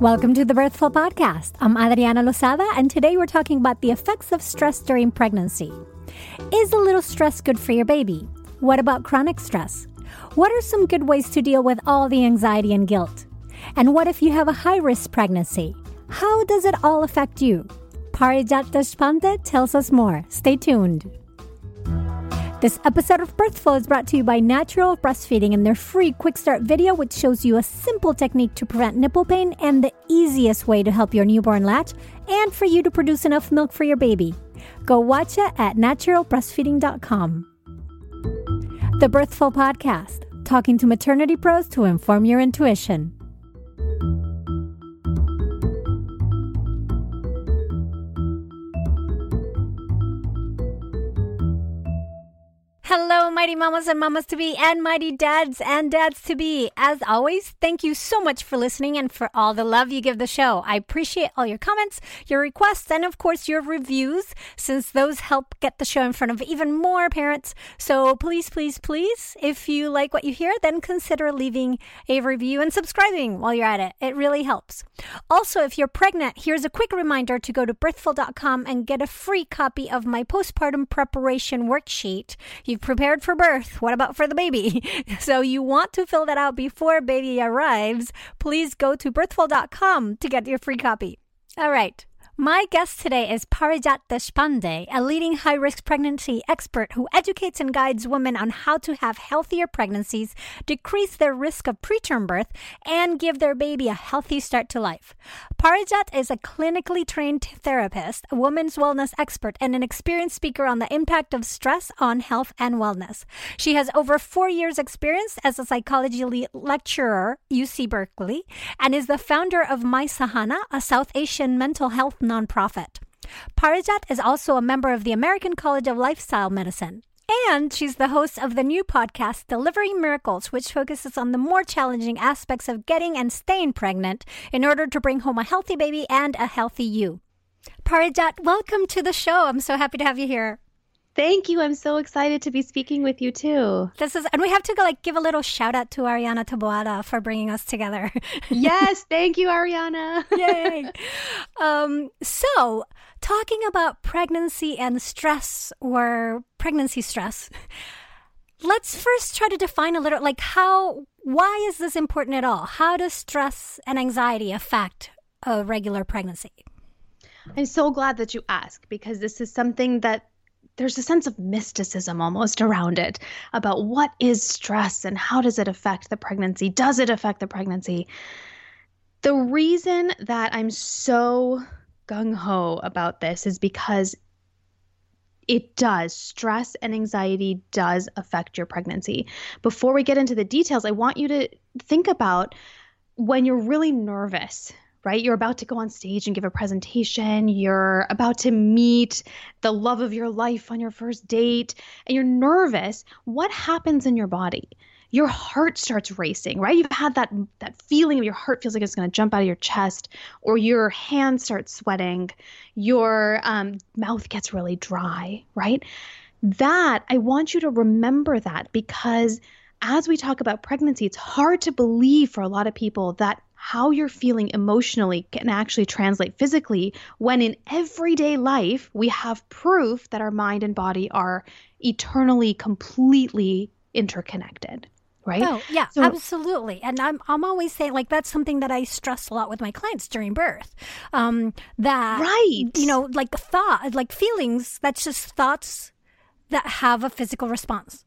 Welcome to the Birthful Podcast. I'm Adriana Lozada, and today we're talking about the effects of stress during pregnancy. Is a little stress good for your baby? What about chronic stress? What are some good ways to deal with all the anxiety and guilt? And what if you have a high risk pregnancy? How does it all affect you? Parijat Deshpande tells us more. Stay tuned. This episode of Birthful is brought to you by Natural Breastfeeding and their free quick start video, which shows you a simple technique to prevent nipple pain and the easiest way to help your newborn latch and for you to produce enough milk for your baby. Go watch it at naturalbreastfeeding.com. The Birthful Podcast, talking to maternity pros to inform your intuition. Hello, mighty mamas and mamas to be, and mighty dads and dads to be. As always, thank you so much for listening and for all the love you give the show. I appreciate all your comments, your requests, and of course your reviews, since those help get the show in front of even more parents. So please, please, please, if you like what you hear, then consider leaving a review and subscribing while you're at it. It really helps. Also, if you're pregnant, here's a quick reminder to go to birthful.com and get a free copy of my postpartum preparation worksheet. You You've prepared for birth. What about for the baby? So you want to fill that out before baby arrives. Please go to birthful.com to get your free copy. All right. My guest today is Parijat Deshpande, a leading high risk pregnancy expert who educates and guides women on how to have healthier pregnancies, decrease their risk of preterm birth, and give their baby a healthy start to life. Parijat is a clinically trained therapist, a women's wellness expert, and an experienced speaker on the impact of stress on health and wellness. She has over four years' experience as a psychology lecturer, UC Berkeley, and is the founder of My Sahana, a South Asian mental health nonprofit. Parijat is also a member of the American College of Lifestyle Medicine. And she's the host of the new podcast, Delivering Miracles, which focuses on the more challenging aspects of getting and staying pregnant in order to bring home a healthy baby and a healthy you. Parijat, welcome to the show. I'm so happy to have you here. Thank you. I'm so excited to be speaking with you too. This is, and we have to go like give a little shout out to Arianna Taboada for bringing us together. yes, thank you, Arianna. Yay! Um, so, talking about pregnancy and stress or pregnancy stress, let's first try to define a little like how, why is this important at all? How does stress and anxiety affect a regular pregnancy? I'm so glad that you asked because this is something that there's a sense of mysticism almost around it about what is stress and how does it affect the pregnancy? Does it affect the pregnancy? The reason that I'm so gung ho about this is because it does. Stress and anxiety does affect your pregnancy. Before we get into the details, I want you to think about when you're really nervous right? You're about to go on stage and give a presentation. You're about to meet the love of your life on your first date, and you're nervous. What happens in your body? Your heart starts racing, right? You've had that that feeling of your heart feels like it's going to jump out of your chest, or your hands start sweating, your um, mouth gets really dry, right? That I want you to remember that because as we talk about pregnancy, it's hard to believe for a lot of people that how you're feeling emotionally can actually translate physically when in everyday life we have proof that our mind and body are eternally completely interconnected right oh yeah so, absolutely and i'm i'm always saying like that's something that i stress a lot with my clients during birth um that right you know like thought like feelings that's just thoughts that have a physical response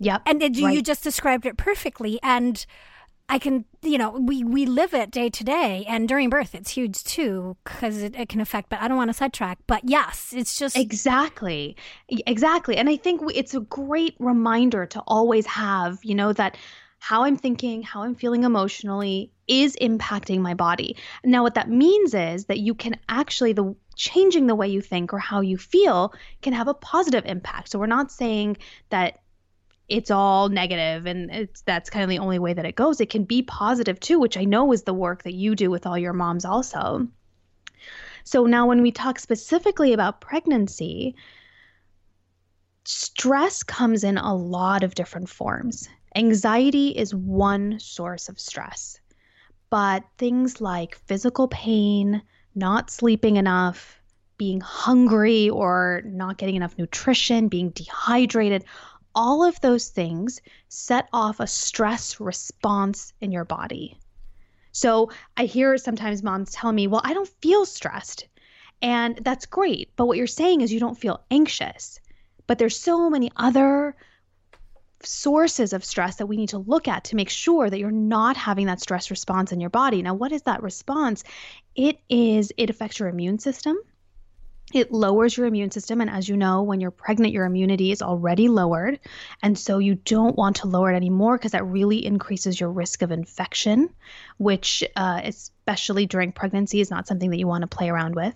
Yep. And it, right. you just described it perfectly. And I can, you know, we, we live it day to day. And during birth, it's huge too, because it, it, can affect, but I don't want to sidetrack. But yes, it's just. Exactly. Exactly. And I think it's a great reminder to always have, you know, that how I'm thinking, how I'm feeling emotionally is impacting my body. Now, what that means is that you can actually, the changing the way you think or how you feel can have a positive impact. So we're not saying that it's all negative and it's that's kind of the only way that it goes it can be positive too which i know is the work that you do with all your moms also So now, when we talk specifically about pregnancy, stress comes in a lot of different forms. Anxiety is one source of stress, but things like physical pain, not sleeping enough, being hungry or not getting enough nutrition, being dehydrated, all of those things set off a stress response in your body. So I hear sometimes moms tell me, well, I don't feel stressed. And that's great. But what you're saying is you don't feel anxious. But there's so many other sources of stress that we need to look at to make sure that you're not having that stress response in your body. Now, what is that response? It is, it affects your immune system. It lowers your immune system. And as you know, when you're pregnant, your immunity is already lowered. And so you don't want to lower it anymore because that really increases your risk of infection, which, uh, especially during pregnancy, is not something that you want to play around with.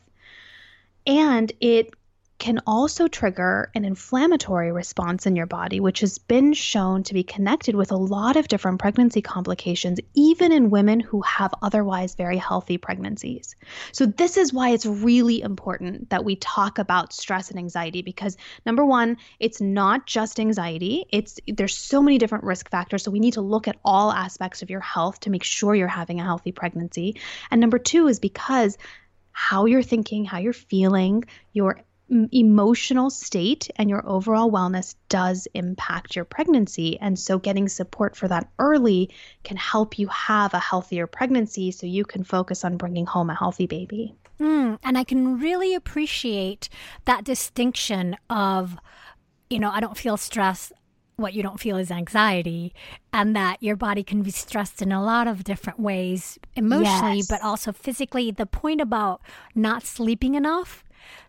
And it can also trigger an inflammatory response in your body, which has been shown to be connected with a lot of different pregnancy complications, even in women who have otherwise very healthy pregnancies. So, this is why it's really important that we talk about stress and anxiety because number one, it's not just anxiety, it's there's so many different risk factors. So, we need to look at all aspects of your health to make sure you're having a healthy pregnancy. And number two is because how you're thinking, how you're feeling, your emotional state and your overall wellness does impact your pregnancy. And so, getting support for that early can help you have a healthier pregnancy so you can focus on bringing home a healthy baby. Mm, and I can really appreciate that distinction of, you know, I don't feel stress. What you don't feel is anxiety, and that your body can be stressed in a lot of different ways, emotionally, yes. but also physically. The point about not sleeping enough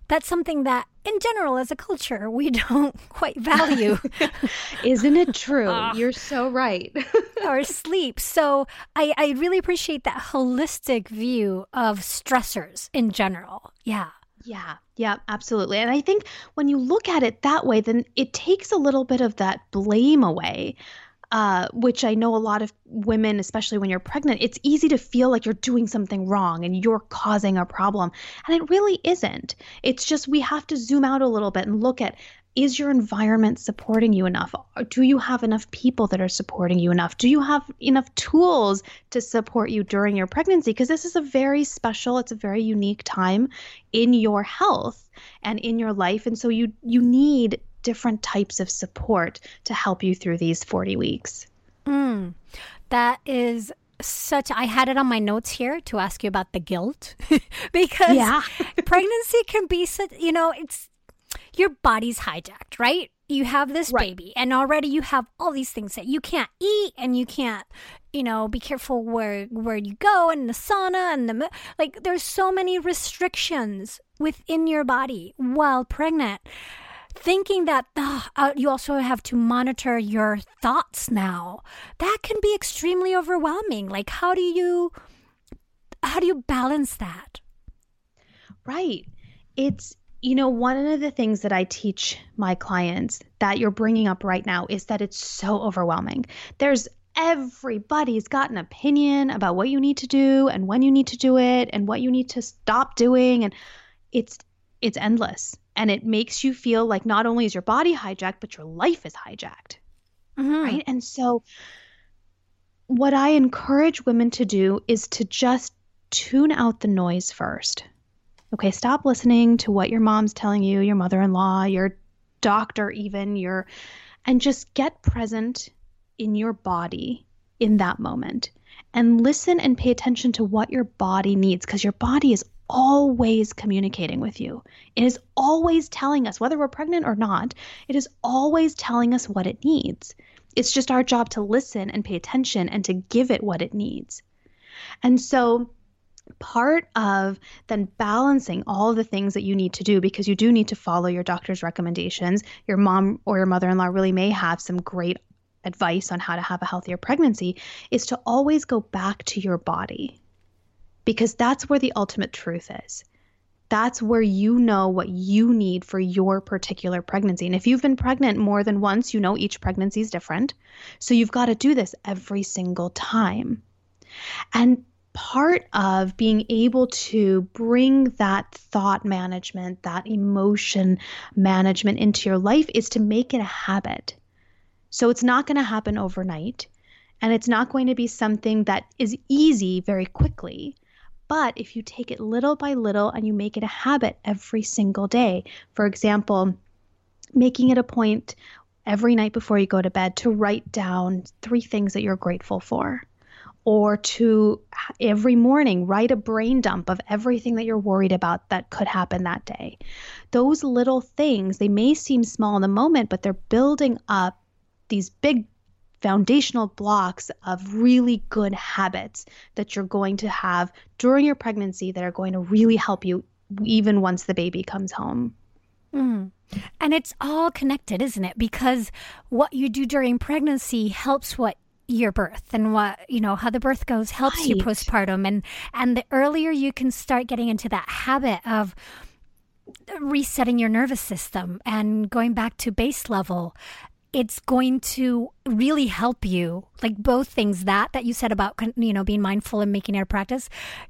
that's something that in general as a culture we don't quite value. Isn't it true? Uh, you're so right. Or sleep. So I, I really appreciate that holistic view of stressors in general. Yeah. Yeah, yeah, absolutely. And I think when you look at it that way, then it takes a little bit of that blame away uh, which I know a lot of women, especially when you're pregnant, it's easy to feel like you're doing something wrong and you're causing a problem. And it really isn't. It's just we have to zoom out a little bit and look at is your environment supporting you enough? Do you have enough people that are supporting you enough? Do you have enough tools to support you during your pregnancy? Because this is a very special, it's a very unique time in your health and in your life. And so you you need different types of support to help you through these 40 weeks. Mm, that is such I had it on my notes here to ask you about the guilt because yeah. pregnancy can be such you know it's your body's hijacked, right? You have this right. baby and already you have all these things that you can't eat and you can't you know be careful where where you go and the sauna and the like there's so many restrictions within your body while pregnant thinking that uh, you also have to monitor your thoughts now. That can be extremely overwhelming. Like how do you how do you balance that? Right. It's you know one of the things that i teach my clients that you're bringing up right now is that it's so overwhelming. There's everybody's got an opinion about what you need to do and when you need to do it and what you need to stop doing and it's it's endless and it makes you feel like not only is your body hijacked but your life is hijacked. Mm-hmm. right? And so what i encourage women to do is to just tune out the noise first. Okay stop listening to what your mom's telling you your mother-in-law your doctor even your and just get present in your body in that moment. And listen and pay attention to what your body needs because your body is always communicating with you. It is always telling us, whether we're pregnant or not, it is always telling us what it needs. It's just our job to listen and pay attention and to give it what it needs. And so, part of then balancing all the things that you need to do because you do need to follow your doctor's recommendations. Your mom or your mother in law really may have some great advice on how to have a healthier pregnancy, is to always go back to your body because that's where the ultimate truth is. That's where you know what you need for your particular pregnancy. And if you've been pregnant more than once, you know each pregnancy is different. So you've got to do this every single time. And part of being able to bring that thought management, that emotion management into your life is to make it a habit. So it's not going to happen overnight. And it's not going to be something that is easy very quickly. But if you take it little by little and you make it a habit every single day, for example, making it a point every night before you go to bed to write down three things that you're grateful for or to every morning write a brain dump of everything that you're worried about that could happen that day. Those little things, they may seem small in the moment, but they're building up these big foundational blocks of really good habits that you're going to have during your pregnancy that are going to really help you even once the baby comes home. Mm. And it's all connected, isn't it? Because what you do during pregnancy helps what your birth and what you know how the birth goes helps right. you postpartum and and the earlier you can start getting into that habit of resetting your nervous system and going back to base level it's going to really help you. Like both things that that you said about you know being mindful and making it a practice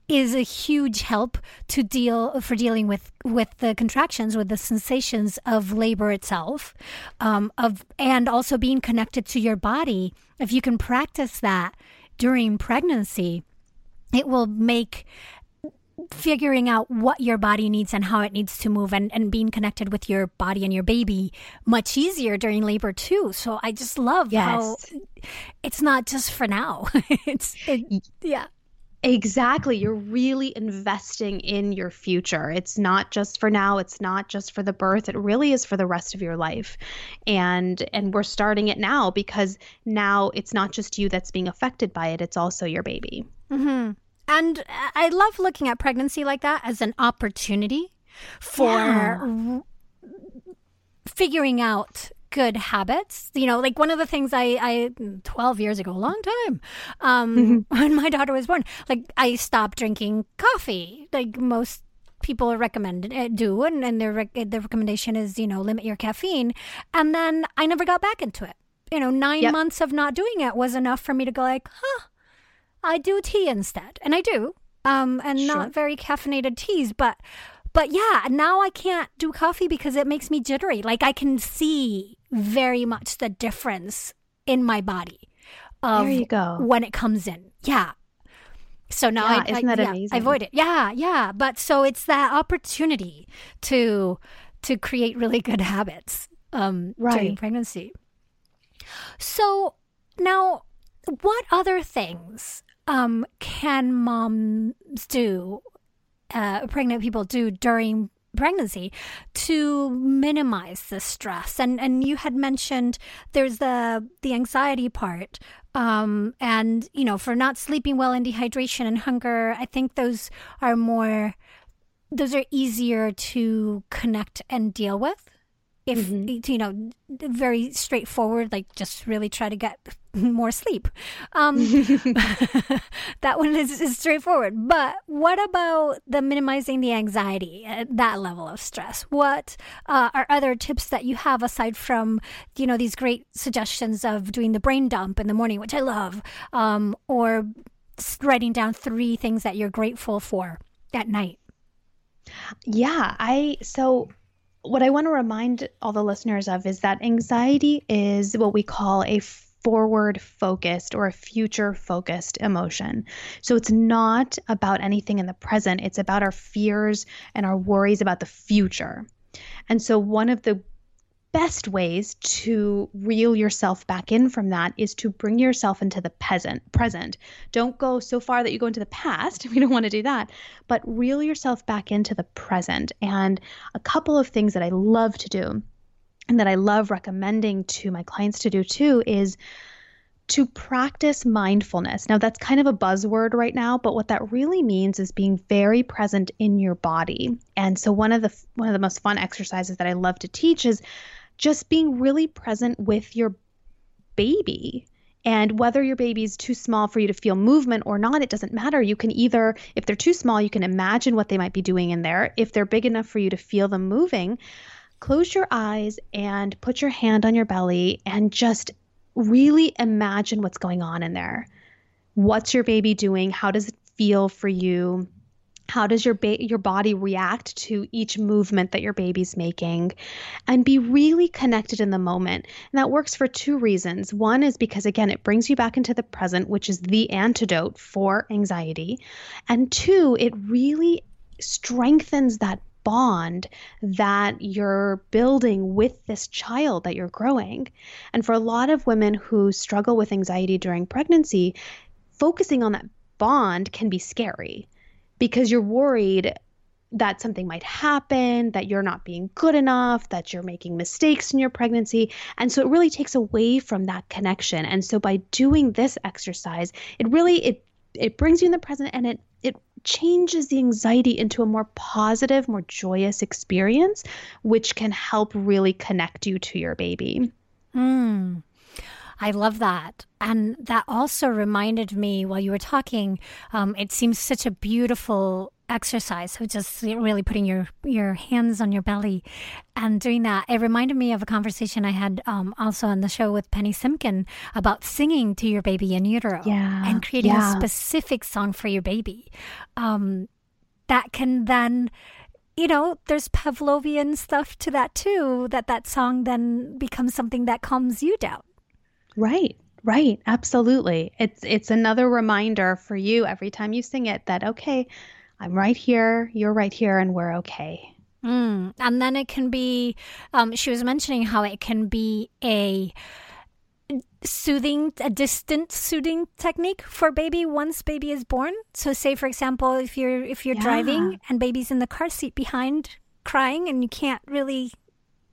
is a huge help to deal for dealing with with the contractions with the sensations of labor itself um, of and also being connected to your body. If you can practice that during pregnancy it will make figuring out what your body needs and how it needs to move and, and being connected with your body and your baby much easier during labor too. So I just love yes. how it's not just for now. it's it, yeah. Exactly. You're really investing in your future. It's not just for now, it's not just for the birth. It really is for the rest of your life. And and we're starting it now because now it's not just you that's being affected by it, it's also your baby. hmm and I love looking at pregnancy like that as an opportunity for yeah. figuring out good habits. You know, like one of the things I, I 12 years ago, a long time, um, mm-hmm. when my daughter was born, like I stopped drinking coffee, like most people recommend uh, do, and, and their rec- the recommendation is you know limit your caffeine, and then I never got back into it. You know, nine yep. months of not doing it was enough for me to go like, huh, I do tea instead, and I do, um, and sure. not very caffeinated teas, but but yeah, now I can't do coffee because it makes me jittery. Like I can see very much the difference in my body. Of there you go. When it comes in, yeah. So now yeah, I, isn't I, that yeah, amazing? I avoid it. Yeah, yeah. But so it's that opportunity to to create really good habits um, right. during pregnancy. So now, what other things um, can moms do, uh, pregnant people do during pregnancy to minimize the stress? And and you had mentioned there's the the anxiety part um and you know for not sleeping well and dehydration and hunger i think those are more those are easier to connect and deal with if mm-hmm. you know very straightforward like just really try to get more sleep. Um that one is, is, straightforward. But what about the minimizing the anxiety at that level of stress? What uh, are other tips that you have aside from you know these great suggestions of doing the brain dump in the morning which i love um, or writing down three things that you're grateful for at night? Yeah i so what I want to remind all the listeners of is that anxiety is what we call a forward focused or a future focused emotion. So it's not about anything in the present, it's about our fears and our worries about the future. And so one of the best ways to reel yourself back in from that is to bring yourself into the present present don't go so far that you go into the past we don't want to do that but reel yourself back into the present and a couple of things that i love to do and that i love recommending to my clients to do too is to practice mindfulness. Now, that's kind of a buzzword right now, but what that really means is being very present in your body. And so, one of the one of the most fun exercises that I love to teach is just being really present with your baby. And whether your baby is too small for you to feel movement or not, it doesn't matter. You can either, if they're too small, you can imagine what they might be doing in there. If they're big enough for you to feel them moving, close your eyes and put your hand on your belly and just really imagine what's going on in there. What's your baby doing? How does it feel for you? How does your ba- your body react to each movement that your baby's making? And be really connected in the moment. And that works for two reasons. One is because again, it brings you back into the present, which is the antidote for anxiety. And two, it really strengthens that bond that you're building with this child that you're growing. And for a lot of women who struggle with anxiety during pregnancy, focusing on that bond can be scary because you're worried that something might happen, that you're not being good enough, that you're making mistakes in your pregnancy. And so it really takes away from that connection. And so by doing this exercise, it really it it brings you in the present and it it changes the anxiety into a more positive, more joyous experience, which can help really connect you to your baby. Mm. I love that. And that also reminded me while you were talking, um, it seems such a beautiful exercise. Of just really putting your your hands on your belly and doing that. It reminded me of a conversation i had um, also on the show with penny simkin about singing to your baby in utero yeah, and creating yeah. a specific song for your baby. Um, that can then you know there's pavlovian stuff to that too that that song then becomes something that calms you down right right absolutely it's it's another reminder for you every time you sing it that okay I'm right here, you're right here, and we're okay. Mm. And then it can be, um, she was mentioning how it can be a soothing, a distant soothing technique for baby once baby is born. So, say for example, if you're if you're yeah. driving and baby's in the car seat behind crying and you can't really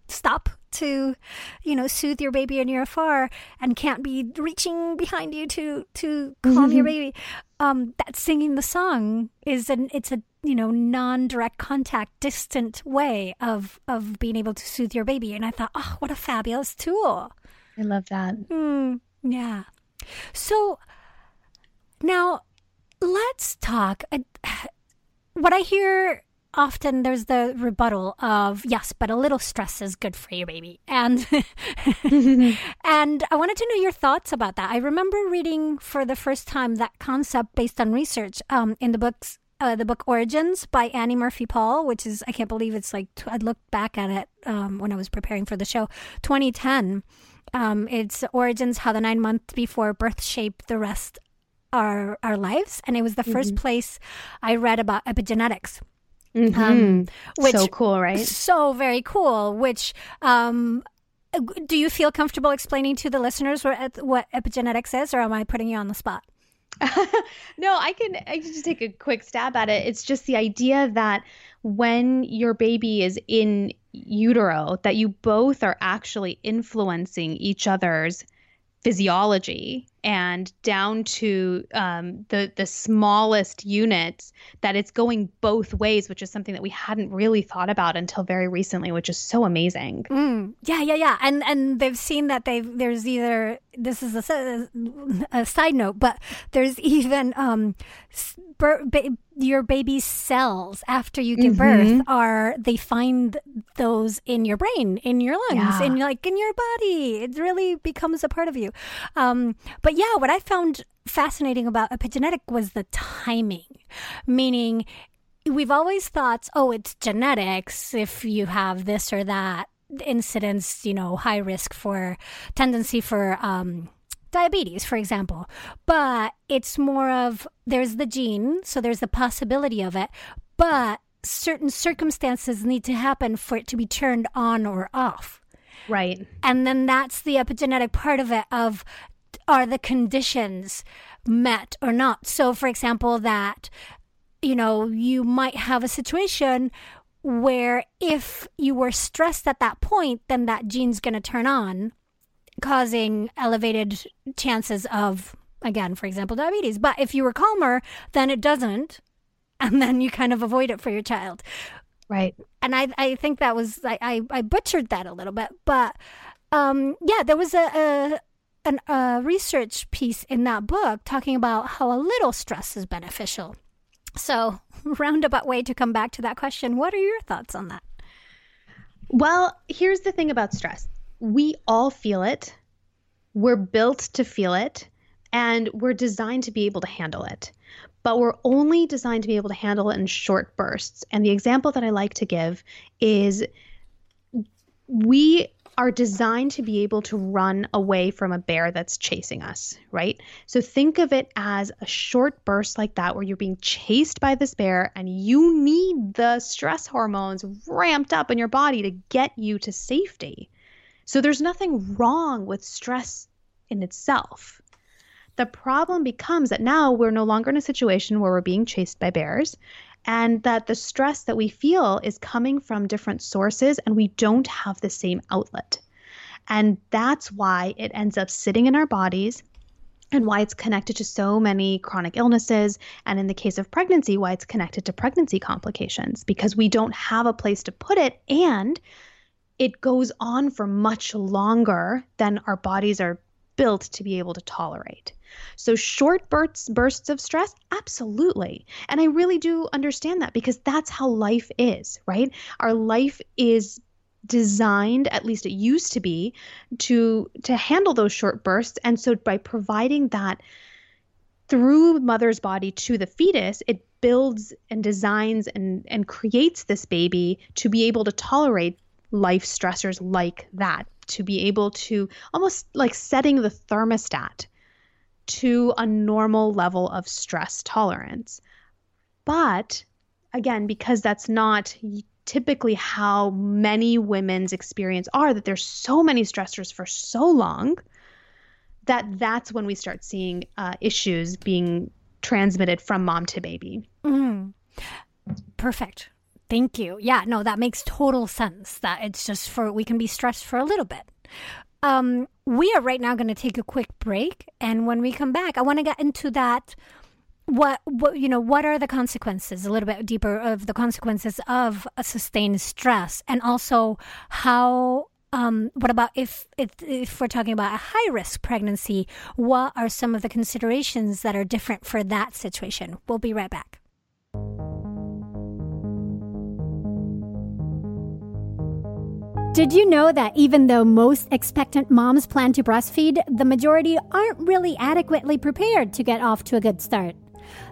stop to you know soothe your baby and you're afar and can't be reaching behind you to to calm your baby. Um that singing the song is an it's a you know non-direct contact distant way of of being able to soothe your baby. And i thought oh what a fabulous tool. I love that. Mm, yeah. So now let's talk uh, what i hear often there's the rebuttal of yes but a little stress is good for you baby. And and i wanted to know your thoughts about that. I remember reading for the first time that concept based on research um, in the books uh, the book origins by annie murphy paul which is i can't believe it's like i looked back at it um, when i was preparing for the show 2010 um, it's origins how the nine months before birth shape the rest our our lives and it was the 1st mm-hmm. place i read about epigenetics Mm-hmm. Um, which, so cool, right? So very cool. Which um, do you feel comfortable explaining to the listeners what, what epigenetics is, or am I putting you on the spot? no, I can. I can just take a quick stab at it. It's just the idea that when your baby is in utero, that you both are actually influencing each other's physiology and down to um, the the smallest units that it's going both ways which is something that we hadn't really thought about until very recently which is so amazing. Mm, yeah yeah yeah. And and they've seen that they've there's either this is a, a side note but there's even um your baby's cells after you give mm-hmm. birth are they find those in your brain in your lungs yeah. in like in your body it really becomes a part of you um, but yeah what i found fascinating about epigenetic was the timing meaning we've always thought oh it's genetics if you have this or that incidence you know high risk for tendency for um, diabetes, for example. But it's more of there's the gene, so there's the possibility of it, but certain circumstances need to happen for it to be turned on or off. Right. And then that's the epigenetic part of it of are the conditions met or not. So for example that you know, you might have a situation where if you were stressed at that point, then that gene's going to turn on causing elevated chances of, again, for example, diabetes. But if you were calmer, then it doesn't. And then you kind of avoid it for your child. Right. And I, I think that was, I, I, I butchered that a little bit. But um, yeah, there was a, a an, a research piece in that book talking about how a little stress is beneficial. So, roundabout way to come back to that question. What are your thoughts on that? Well, here's the thing about stress we all feel it. We're built to feel it and we're designed to be able to handle it. but we're only designed to be able to handle it in short bursts. And the example that I like to give is we are designed to be able to run away from a bear that's chasing us, right? So think of it as a short burst like that where you're being chased by this bear and you need the stress hormones ramped up in your body to get you to safety. So there's nothing wrong with stress in itself. The problem becomes that now we're no longer in a situation where we're being chased by bears and that the stress that we feel is coming from different sources and we don't have the same outlet. And that's why it ends up sitting in our bodies and why it's connected to so many chronic illnesses. And in the case of pregnancy, why it's connected to pregnancy complications because we don't have a place to put it. And it goes on for much longer than our bodies are built to be able to tolerate. So short bursts bursts of stress, absolutely. And I really do understand that because that's how life is, right? Our life is designed at least it used to be to to handle those short bursts and so by providing that through mother's body to the fetus it builds and designs and and creates this baby to be able to tolerate life stressors like that to be able to almost like setting the thermostat to a normal level of stress tolerance. But again, because that's not typically how many women's experience are that there's so many stressors for so long that that's when we start seeing uh, issues being transmitted from mom to baby. Mm. Perfect. Thank you. Yeah, no, that makes total sense. That it's just for we can be stressed for a little bit. Um, we are right now going to take a quick break, and when we come back, I want to get into that. What, what you know? What are the consequences? A little bit deeper of the consequences of a sustained stress, and also how um, what about if, if, if we're talking about a high risk pregnancy? What are some of the considerations that are different for that situation? We'll be right back. Did you know that even though most expectant moms plan to breastfeed, the majority aren't really adequately prepared to get off to a good start?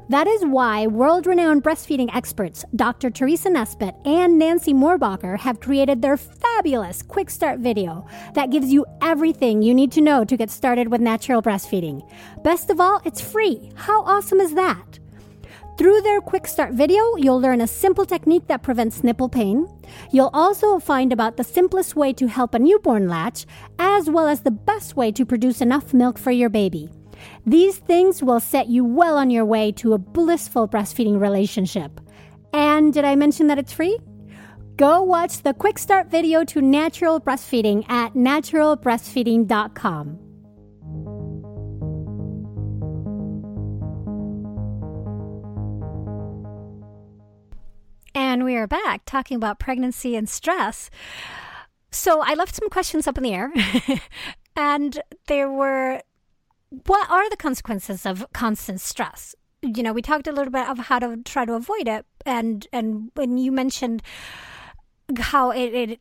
That is why world renowned breastfeeding experts Dr. Theresa Nesbitt and Nancy Mohrbacher have created their fabulous Quick Start video that gives you everything you need to know to get started with natural breastfeeding. Best of all, it's free. How awesome is that? Through their quick start video, you'll learn a simple technique that prevents nipple pain. You'll also find about the simplest way to help a newborn latch, as well as the best way to produce enough milk for your baby. These things will set you well on your way to a blissful breastfeeding relationship. And did I mention that it's free? Go watch the quick start video to natural breastfeeding at naturalbreastfeeding.com. Back talking about pregnancy and stress. So I left some questions up in the air, and there were what are the consequences of constant stress? You know, we talked a little bit of how to try to avoid it, and and when you mentioned how it it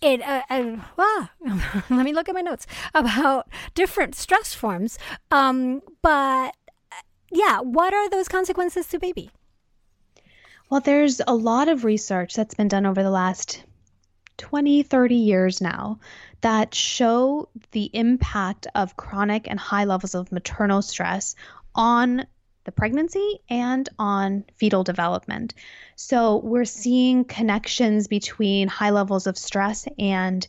it uh, uh, ah, let me look at my notes about different stress forms. Um, but yeah, what are those consequences to baby? Well, there's a lot of research that's been done over the last 20, 30 years now that show the impact of chronic and high levels of maternal stress on the pregnancy and on fetal development. So we're seeing connections between high levels of stress and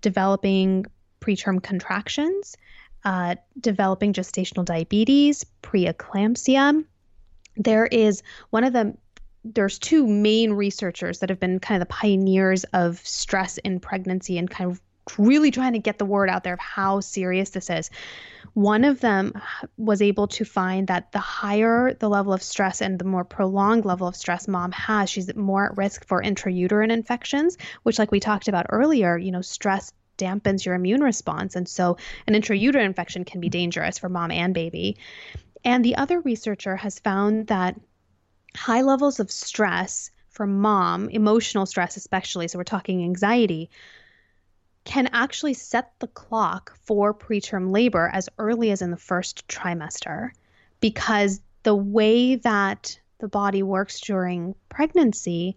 developing preterm contractions, uh, developing gestational diabetes, preeclampsia. There is one of the there's two main researchers that have been kind of the pioneers of stress in pregnancy and kind of really trying to get the word out there of how serious this is. One of them was able to find that the higher the level of stress and the more prolonged level of stress mom has, she's more at risk for intrauterine infections, which, like we talked about earlier, you know, stress dampens your immune response. And so an intrauterine infection can be dangerous for mom and baby. And the other researcher has found that high levels of stress for mom, emotional stress especially, so we're talking anxiety, can actually set the clock for preterm labor as early as in the first trimester because the way that the body works during pregnancy,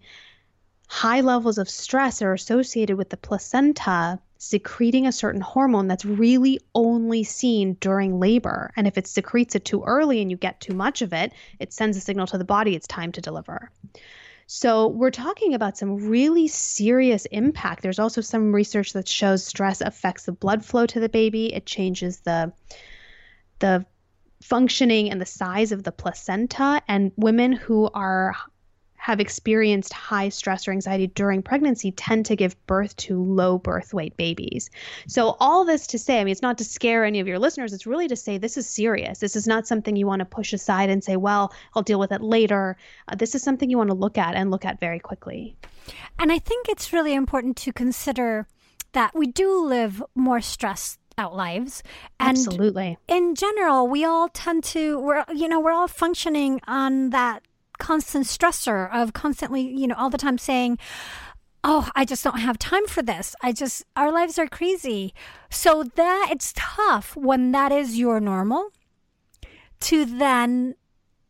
high levels of stress are associated with the placenta secreting a certain hormone that's really only seen during labor. And if it secretes it too early and you get too much of it, it sends a signal to the body it's time to deliver. So, we're talking about some really serious impact. There's also some research that shows stress affects the blood flow to the baby. It changes the the functioning and the size of the placenta and women who are have experienced high stress or anxiety during pregnancy tend to give birth to low birth weight babies. So, all this to say, I mean, it's not to scare any of your listeners, it's really to say this is serious. This is not something you want to push aside and say, well, I'll deal with it later. Uh, this is something you want to look at and look at very quickly. And I think it's really important to consider that we do live more stressed out lives and absolutely in general we all tend to we're you know we're all functioning on that constant stressor of constantly, you know, all the time saying, oh, I just don't have time for this. I just, our lives are crazy. So that it's tough when that is your normal to then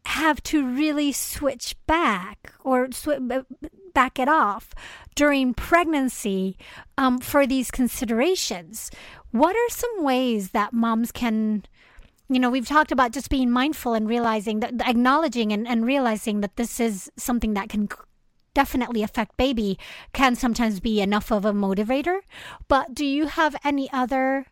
have to really switch back or back it off during pregnancy um, for these considerations. What are some ways that moms can you know, we've talked about just being mindful and realizing that, acknowledging and, and realizing that this is something that can definitely affect baby can sometimes be enough of a motivator. But do you have any other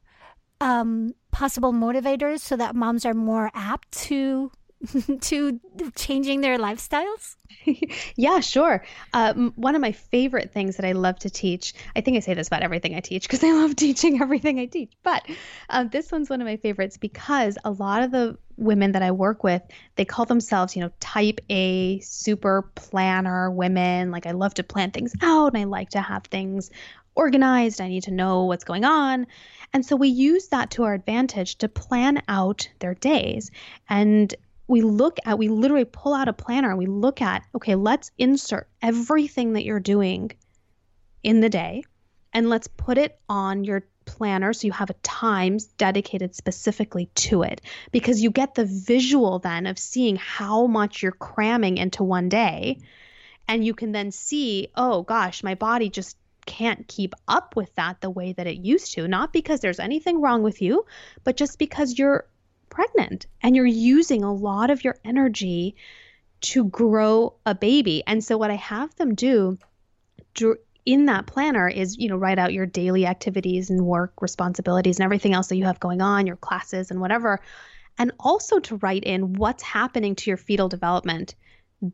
um, possible motivators so that moms are more apt to to changing their lifestyles? yeah, sure. Uh, one of my favorite things that I love to teach, I think I say this about everything I teach because I love teaching everything I teach, but uh, this one's one of my favorites because a lot of the women that I work with, they call themselves, you know, type A super planner women. Like, I love to plan things out and I like to have things organized. I need to know what's going on. And so we use that to our advantage to plan out their days. And we look at, we literally pull out a planner and we look at, okay, let's insert everything that you're doing in the day and let's put it on your planner so you have a time dedicated specifically to it. Because you get the visual then of seeing how much you're cramming into one day and you can then see oh gosh my body just can't keep up with that the way that it used to. Not because there's anything wrong with you but just because you're pregnant and you're using a lot of your energy to grow a baby. And so what I have them do in that planner is, you know, write out your daily activities and work responsibilities and everything else that you have going on, your classes and whatever. And also to write in what's happening to your fetal development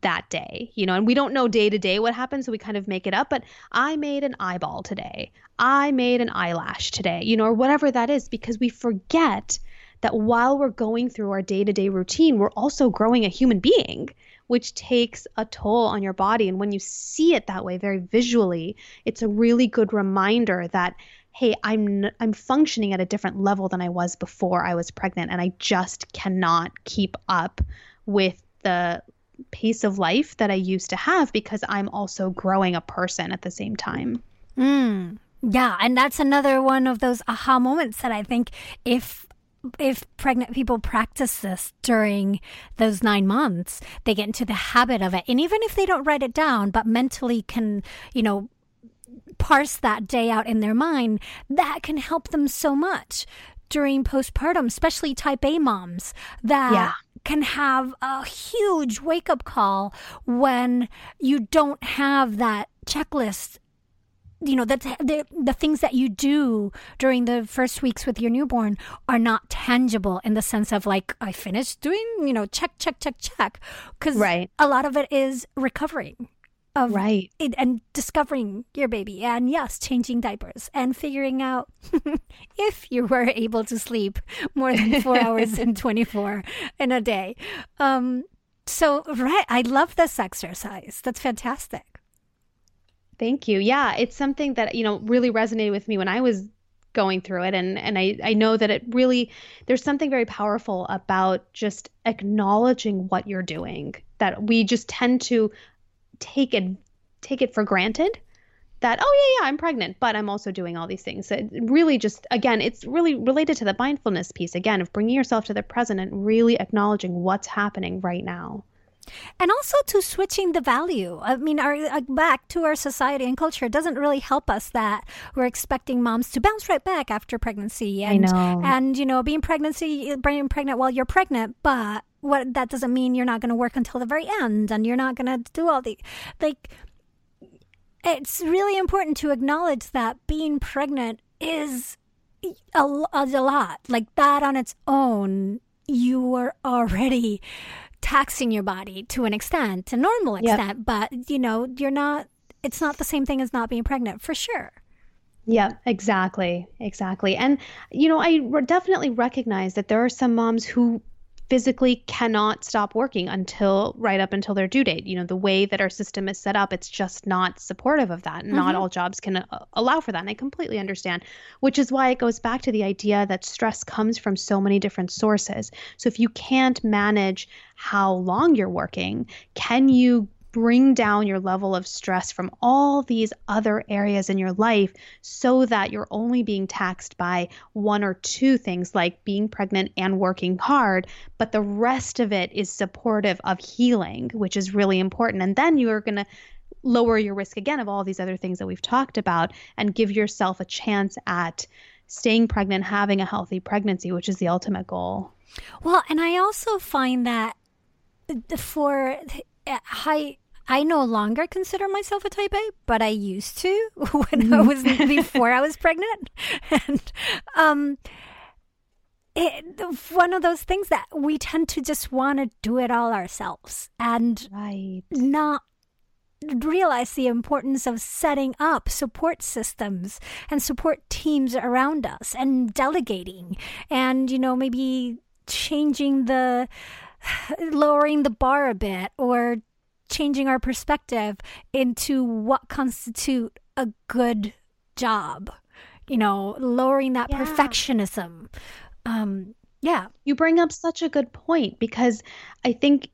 that day, you know, and we don't know day to day what happens, so we kind of make it up. But I made an eyeball today. I made an eyelash today, you know, or whatever that is, because we forget that while we're going through our day to day routine, we're also growing a human being, which takes a toll on your body. And when you see it that way, very visually, it's a really good reminder that hey i'm i'm functioning at a different level than i was before i was pregnant and i just cannot keep up with the pace of life that i used to have because i'm also growing a person at the same time mm, yeah and that's another one of those aha moments that i think if if pregnant people practice this during those nine months, they get into the habit of it. And even if they don't write it down, but mentally can, you know, parse that day out in their mind, that can help them so much during postpartum, especially type A moms that yeah. can have a huge wake up call when you don't have that checklist you know, the, the, the things that you do during the first weeks with your newborn are not tangible in the sense of like, I finished doing, you know, check, check, check, check. Because right. a lot of it is recovering. Of right. It, and discovering your baby. And yes, changing diapers and figuring out if you were able to sleep more than four hours and 24 in a day. Um, so, right. I love this exercise. That's fantastic. Thank you. Yeah, it's something that, you know, really resonated with me when I was going through it and and I I know that it really there's something very powerful about just acknowledging what you're doing that we just tend to take it take it for granted that, oh, yeah, yeah, I'm pregnant, but I'm also doing all these things. So it really just, again, it's really related to the mindfulness piece, again, of bringing yourself to the present and really acknowledging what's happening right now and also to switching the value. I mean, our uh, back to our society and culture doesn't really help us that we're expecting moms to bounce right back after pregnancy and and you know being pregnancy being pregnant while you're pregnant, but what that doesn't mean you're not going to work until the very end and you're not going to do all the like. It's really important to acknowledge that being pregnant is a, a lot. Like that on its own, you are already taxing your body to an extent, to normal extent, yep. but you know, you're not, it's not the same thing as not being pregnant for sure. Yeah, exactly. Exactly. And, you know, I definitely recognize that there are some moms who physically cannot stop working until right up until their due date. You know, the way that our system is set up, it's just not supportive of that. Mm-hmm. Not all jobs can uh, allow for that. And I completely understand, which is why it goes back to the idea that stress comes from so many different sources. So if you can't manage how long you're working, can you bring down your level of stress from all these other areas in your life so that you're only being taxed by one or two things like being pregnant and working hard, but the rest of it is supportive of healing, which is really important. And then you are going to lower your risk again of all these other things that we've talked about and give yourself a chance at staying pregnant, having a healthy pregnancy, which is the ultimate goal. Well, and I also find that for high I no longer consider myself a type A, but I used to when I was before I was pregnant. And um it, one of those things that we tend to just want to do it all ourselves and right. not realize the importance of setting up support systems and support teams around us and delegating and you know maybe changing the lowering the bar a bit or changing our perspective into what constitute a good job you know lowering that yeah. perfectionism. Um yeah. You bring up such a good point because i think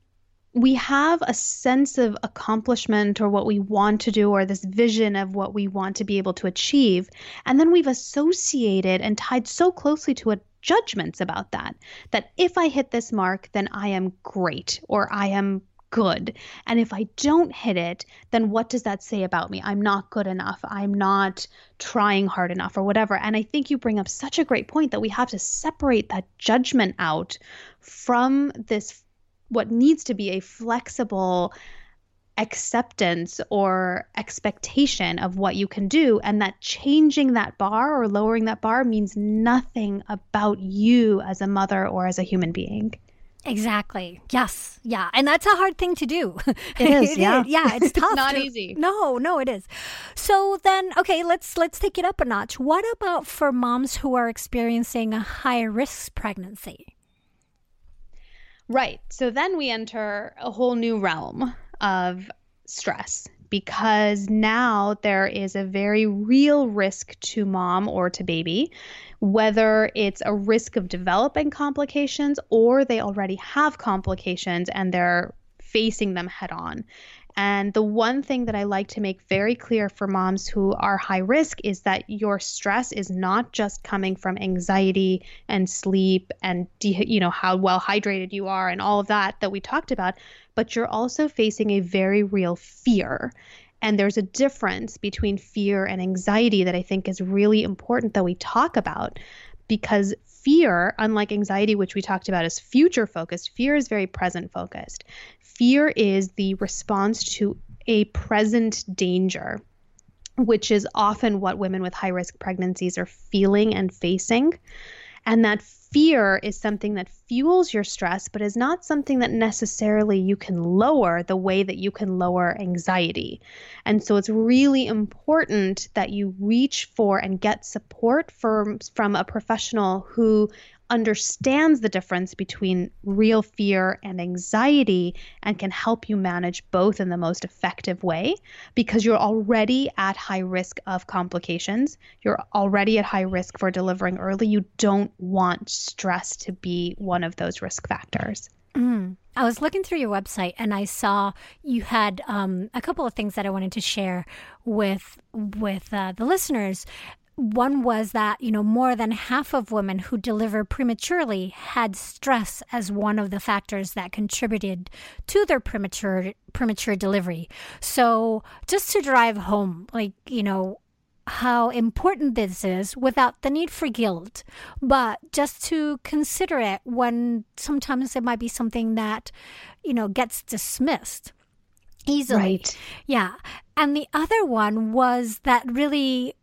we have a sense of accomplishment or what we want to do or this vision of what we want to be able to achieve. And then we've associated and tied so closely to it judgments about that that if i hit this mark then i am great or i am good. And if I don't hit it, then what does that say about me? I'm not good enough. I'm not trying hard enough or whatever. And I think you bring up such a great point that we have to separate that judgment out from this, what needs to be a flexible, acceptance or expectation of what you can do and that changing that bar or lowering that bar means nothing about you as a mother or as a human being. Exactly. Yes. Yeah. And that's a hard thing to do. It is. yeah. yeah. It's tough. Not to, easy. No, no, it is. So then, okay, let's, let's take it up a notch. What about for moms who are experiencing a high risk pregnancy? Right. So then we enter a whole new realm of stress because now there is a very real risk to mom or to baby whether it's a risk of developing complications or they already have complications and they're facing them head on. And the one thing that I like to make very clear for moms who are high risk is that your stress is not just coming from anxiety and sleep and de- you know how well hydrated you are and all of that that we talked about, but you're also facing a very real fear. And there's a difference between fear and anxiety that I think is really important that we talk about because fear, unlike anxiety, which we talked about, is future focused, fear is very present focused. Fear is the response to a present danger, which is often what women with high risk pregnancies are feeling and facing. And that fear is something that fuels your stress, but is not something that necessarily you can lower the way that you can lower anxiety. And so it's really important that you reach for and get support from, from a professional who understands the difference between real fear and anxiety and can help you manage both in the most effective way because you're already at high risk of complications. You're already at high risk for delivering early. You don't want stress to be one of those risk factors. Mm. I was looking through your website and I saw you had um, a couple of things that I wanted to share with with uh, the listeners. One was that you know more than half of women who deliver prematurely had stress as one of the factors that contributed to their premature premature delivery. So just to drive home, like you know, how important this is without the need for guilt, but just to consider it when sometimes it might be something that, you know, gets dismissed easily. Right. Yeah. And the other one was that really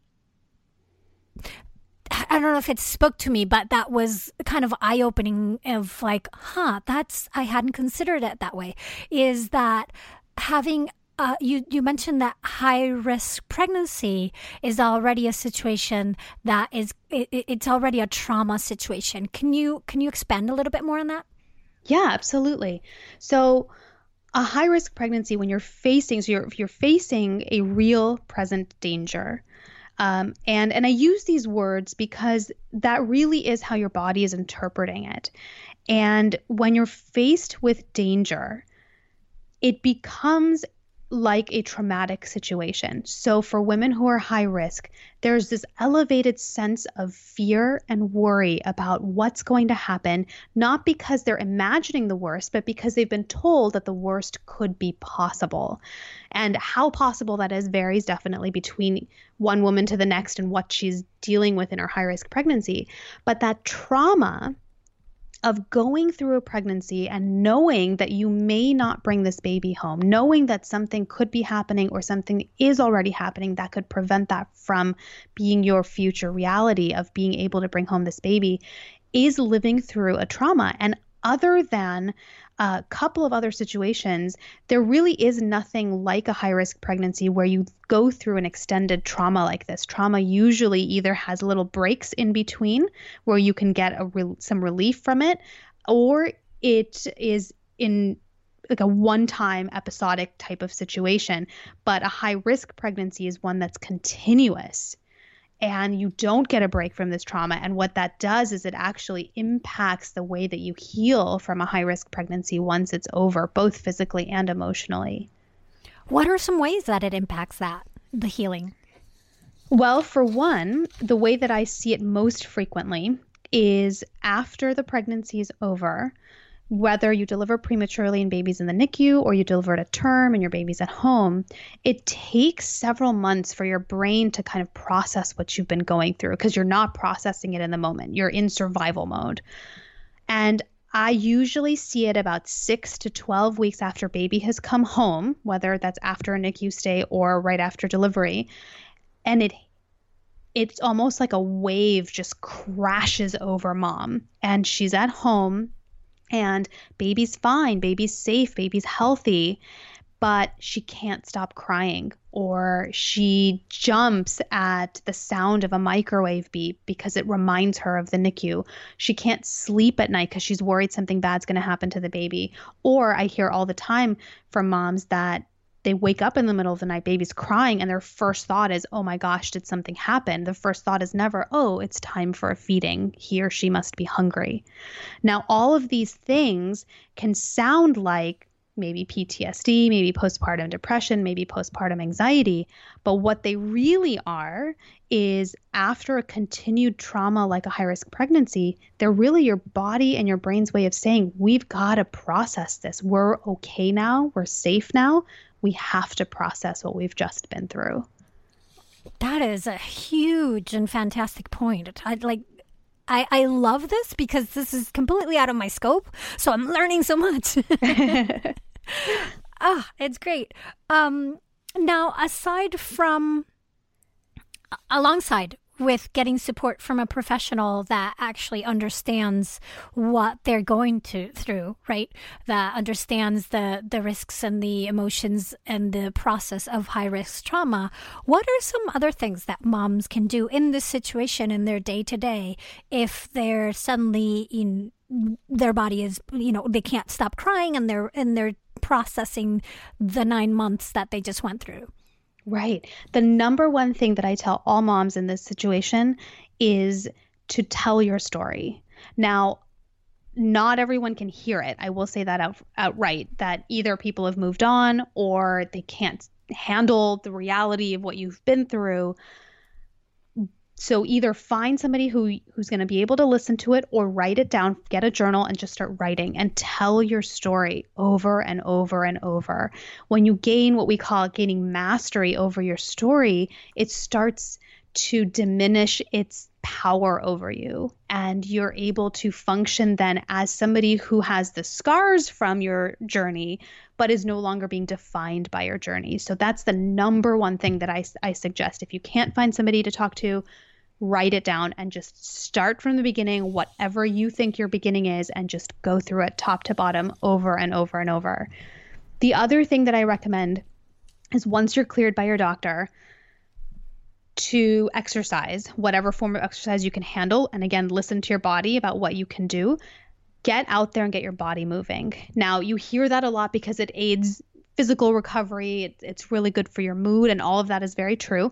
I don't know if it spoke to me, but that was kind of eye opening of like, huh, that's, I hadn't considered it that way. Is that having uh, you you mentioned that high risk pregnancy is already a situation that is it, it's already a trauma situation. Can you can you expand a little bit more on that? Yeah, absolutely. So a high risk pregnancy when you're facing so you're you're facing a real present danger. Um, and and I use these words because that really is how your body is interpreting it. And when you're faced with danger, it becomes like a traumatic situation. So, for women who are high risk, there's this elevated sense of fear and worry about what's going to happen, not because they're imagining the worst, but because they've been told that the worst could be possible. And how possible that is varies definitely between one woman to the next and what she's dealing with in her high risk pregnancy. But that trauma of going through a pregnancy and knowing that you may not bring this baby home, knowing that something could be happening or something is already happening that could prevent that from being your future reality of being able to bring home this baby, is living through a trauma. And other than a couple of other situations, there really is nothing like a high risk pregnancy where you go through an extended trauma like this. Trauma usually either has little breaks in between where you can get a re- some relief from it, or it is in like a one time episodic type of situation. But a high risk pregnancy is one that's continuous and you don't get a break from this trauma. And what that does is it actually impacts the way that you heal from a high risk pregnancy once it's over, both physically and emotionally. What are some ways that it impacts that, the healing? Well, for one, the way that I see it most frequently is after the pregnancy is over, whether you deliver prematurely in babies in the NICU or you deliver at a term and your baby's at home, it takes several months for your brain to kind of process what you've been going through because you're not processing it in the moment. You're in survival mode. And I usually see it about six to 12 weeks after baby has come home, whether that's after a NICU stay or right after delivery. And it it's almost like a wave just crashes over mom and she's at home and baby's fine, baby's safe, baby's healthy, but she can't stop crying or she jumps at the sound of a microwave beep because it reminds her of the NICU. She can't sleep at night because she's worried something bad's going to happen to the baby. Or I hear all the time from moms that they wake up in the middle of the night, baby's crying, and their first thought is, oh my gosh, did something happen? The first thought is never, oh, it's time for a feeding. He or she must be hungry. Now, all of these things can sound like maybe PTSD, maybe postpartum depression, maybe postpartum anxiety. But what they really are is after a continued trauma like a high risk pregnancy, they're really your body and your brain's way of saying, we've got to process this. We're okay now. We're safe now we have to process what we've just been through. That is a huge and fantastic point. I like I, I love this because this is completely out of my scope. So I'm learning so much. ah, it's great. Um, now, aside from, alongside with getting support from a professional that actually understands what they're going to through, right? That understands the the risks and the emotions and the process of high risk trauma. What are some other things that moms can do in this situation in their day to day if they're suddenly in their body is you know they can't stop crying and they're and they're processing the nine months that they just went through Right. The number one thing that I tell all moms in this situation is to tell your story. Now, not everyone can hear it. I will say that out, outright that either people have moved on or they can't handle the reality of what you've been through. So either find somebody who who's going to be able to listen to it or write it down, get a journal and just start writing and tell your story over and over and over. When you gain what we call gaining mastery over your story, it starts to diminish its power over you. And you're able to function then as somebody who has the scars from your journey but is no longer being defined by your journey. So that's the number one thing that i, I suggest. If you can't find somebody to talk to write it down and just start from the beginning whatever you think your beginning is and just go through it top to bottom over and over and over the other thing that i recommend is once you're cleared by your doctor to exercise, whatever form of exercise you can handle. And again, listen to your body about what you can do. Get out there and get your body moving. Now, you hear that a lot because it aids physical recovery, it, it's really good for your mood, and all of that is very true.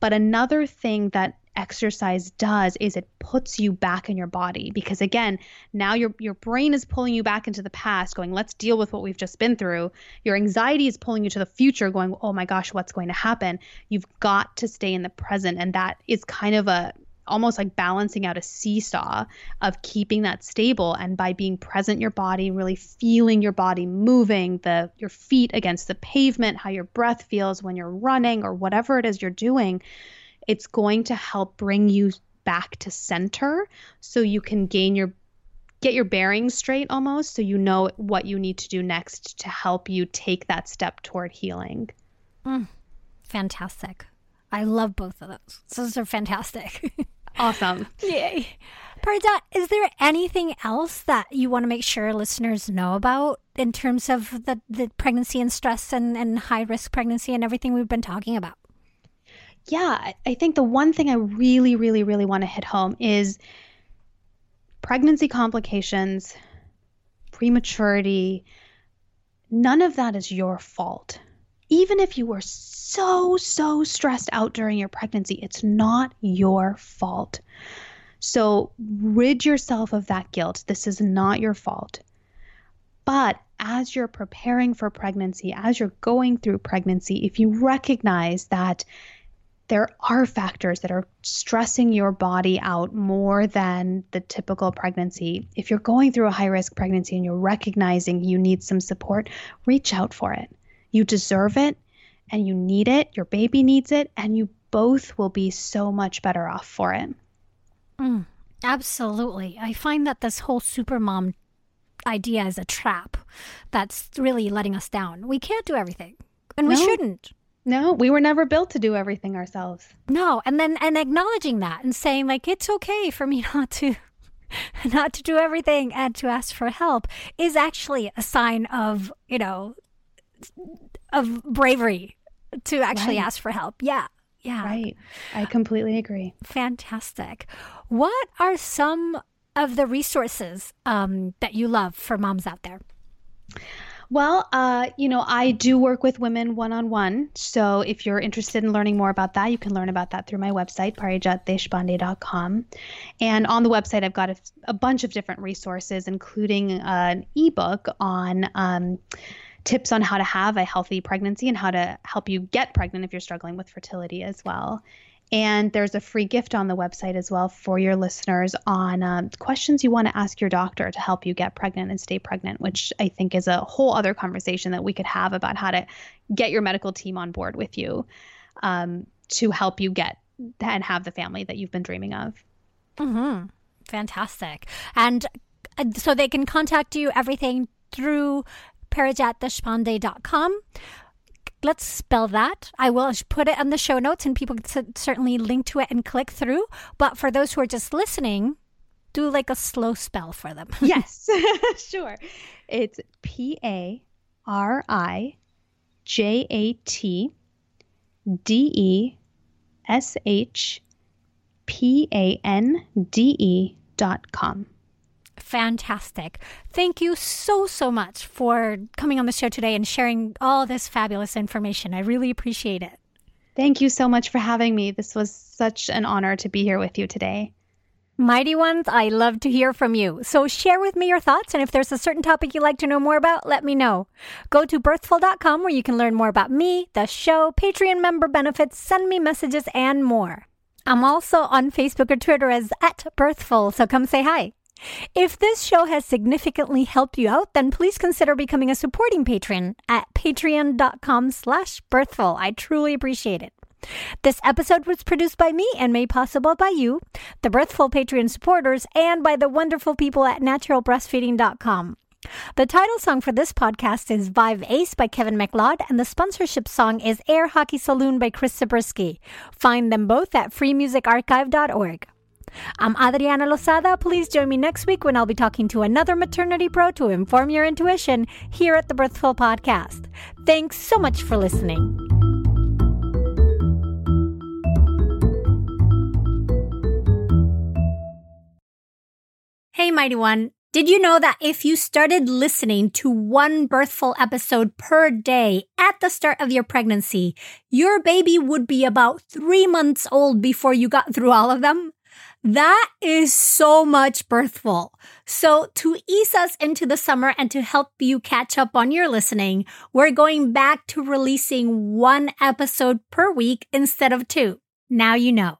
But another thing that exercise does is it puts you back in your body because again now your your brain is pulling you back into the past going let's deal with what we've just been through. Your anxiety is pulling you to the future going oh my gosh what's going to happen? You've got to stay in the present and that is kind of a almost like balancing out a seesaw of keeping that stable and by being present your body really feeling your body moving the your feet against the pavement how your breath feels when you're running or whatever it is you're doing it's going to help bring you back to center so you can gain your get your bearings straight almost so you know what you need to do next to help you take that step toward healing. Mm, fantastic. I love both of those. Those are fantastic. awesome. Yay. Parijat, is there anything else that you want to make sure listeners know about in terms of the, the pregnancy and stress and, and high risk pregnancy and everything we've been talking about? Yeah, I think the one thing I really, really, really want to hit home is pregnancy complications, prematurity. None of that is your fault. Even if you were so, so stressed out during your pregnancy, it's not your fault. So rid yourself of that guilt. This is not your fault. But as you're preparing for pregnancy, as you're going through pregnancy, if you recognize that there are factors that are stressing your body out more than the typical pregnancy. If you're going through a high risk pregnancy and you're recognizing you need some support, reach out for it. You deserve it and you need it. Your baby needs it, and you both will be so much better off for it. Mm, absolutely. I find that this whole supermom idea is a trap that's really letting us down. We can't do everything, and no. we shouldn't. No, we were never built to do everything ourselves. No, and then and acknowledging that and saying like it's okay for me not to not to do everything and to ask for help is actually a sign of, you know, of bravery to actually right. ask for help. Yeah. Yeah. Right. I completely agree. Fantastic. What are some of the resources um, that you love for moms out there? Well, uh, you know, I do work with women one on one. So if you're interested in learning more about that, you can learn about that through my website, parijatdeshpande.com. And on the website, I've got a, a bunch of different resources, including an ebook on. Um, tips on how to have a healthy pregnancy and how to help you get pregnant if you're struggling with fertility as well. And there's a free gift on the website as well for your listeners on um, questions you want to ask your doctor to help you get pregnant and stay pregnant, which I think is a whole other conversation that we could have about how to get your medical team on board with you um, to help you get and have the family that you've been dreaming of. Mm-hmm. Fantastic. And uh, so they can contact you everything through parijatdeshpande.com let's spell that. I will put it on the show notes and people can certainly link to it and click through. But for those who are just listening, do like a slow spell for them. yes, sure. It's P A R I J A T D E S H P A N D E dot com fantastic. Thank you so, so much for coming on the show today and sharing all this fabulous information. I really appreciate it. Thank you so much for having me. This was such an honor to be here with you today. Mighty ones, I love to hear from you. So share with me your thoughts, and if there's a certain topic you'd like to know more about, let me know. Go to birthful.com where you can learn more about me, the show, Patreon member benefits, send me messages, and more. I'm also on Facebook or Twitter as at birthful, so come say hi. If this show has significantly helped you out, then please consider becoming a supporting patron at patreon.com slash birthful. I truly appreciate it. This episode was produced by me and made possible by you, the Birthful Patreon supporters, and by the wonderful people at naturalbreastfeeding.com. The title song for this podcast is Vibe Ace by Kevin MacLeod, and the sponsorship song is Air Hockey Saloon by Chris Zabriskie. Find them both at freemusicarchive.org. I'm Adriana Lozada. Please join me next week when I'll be talking to another maternity pro to inform your intuition here at the Birthful Podcast. Thanks so much for listening. Hey, Mighty One. Did you know that if you started listening to one birthful episode per day at the start of your pregnancy, your baby would be about three months old before you got through all of them? That is so much birthful. So to ease us into the summer and to help you catch up on your listening, we're going back to releasing one episode per week instead of two. Now you know.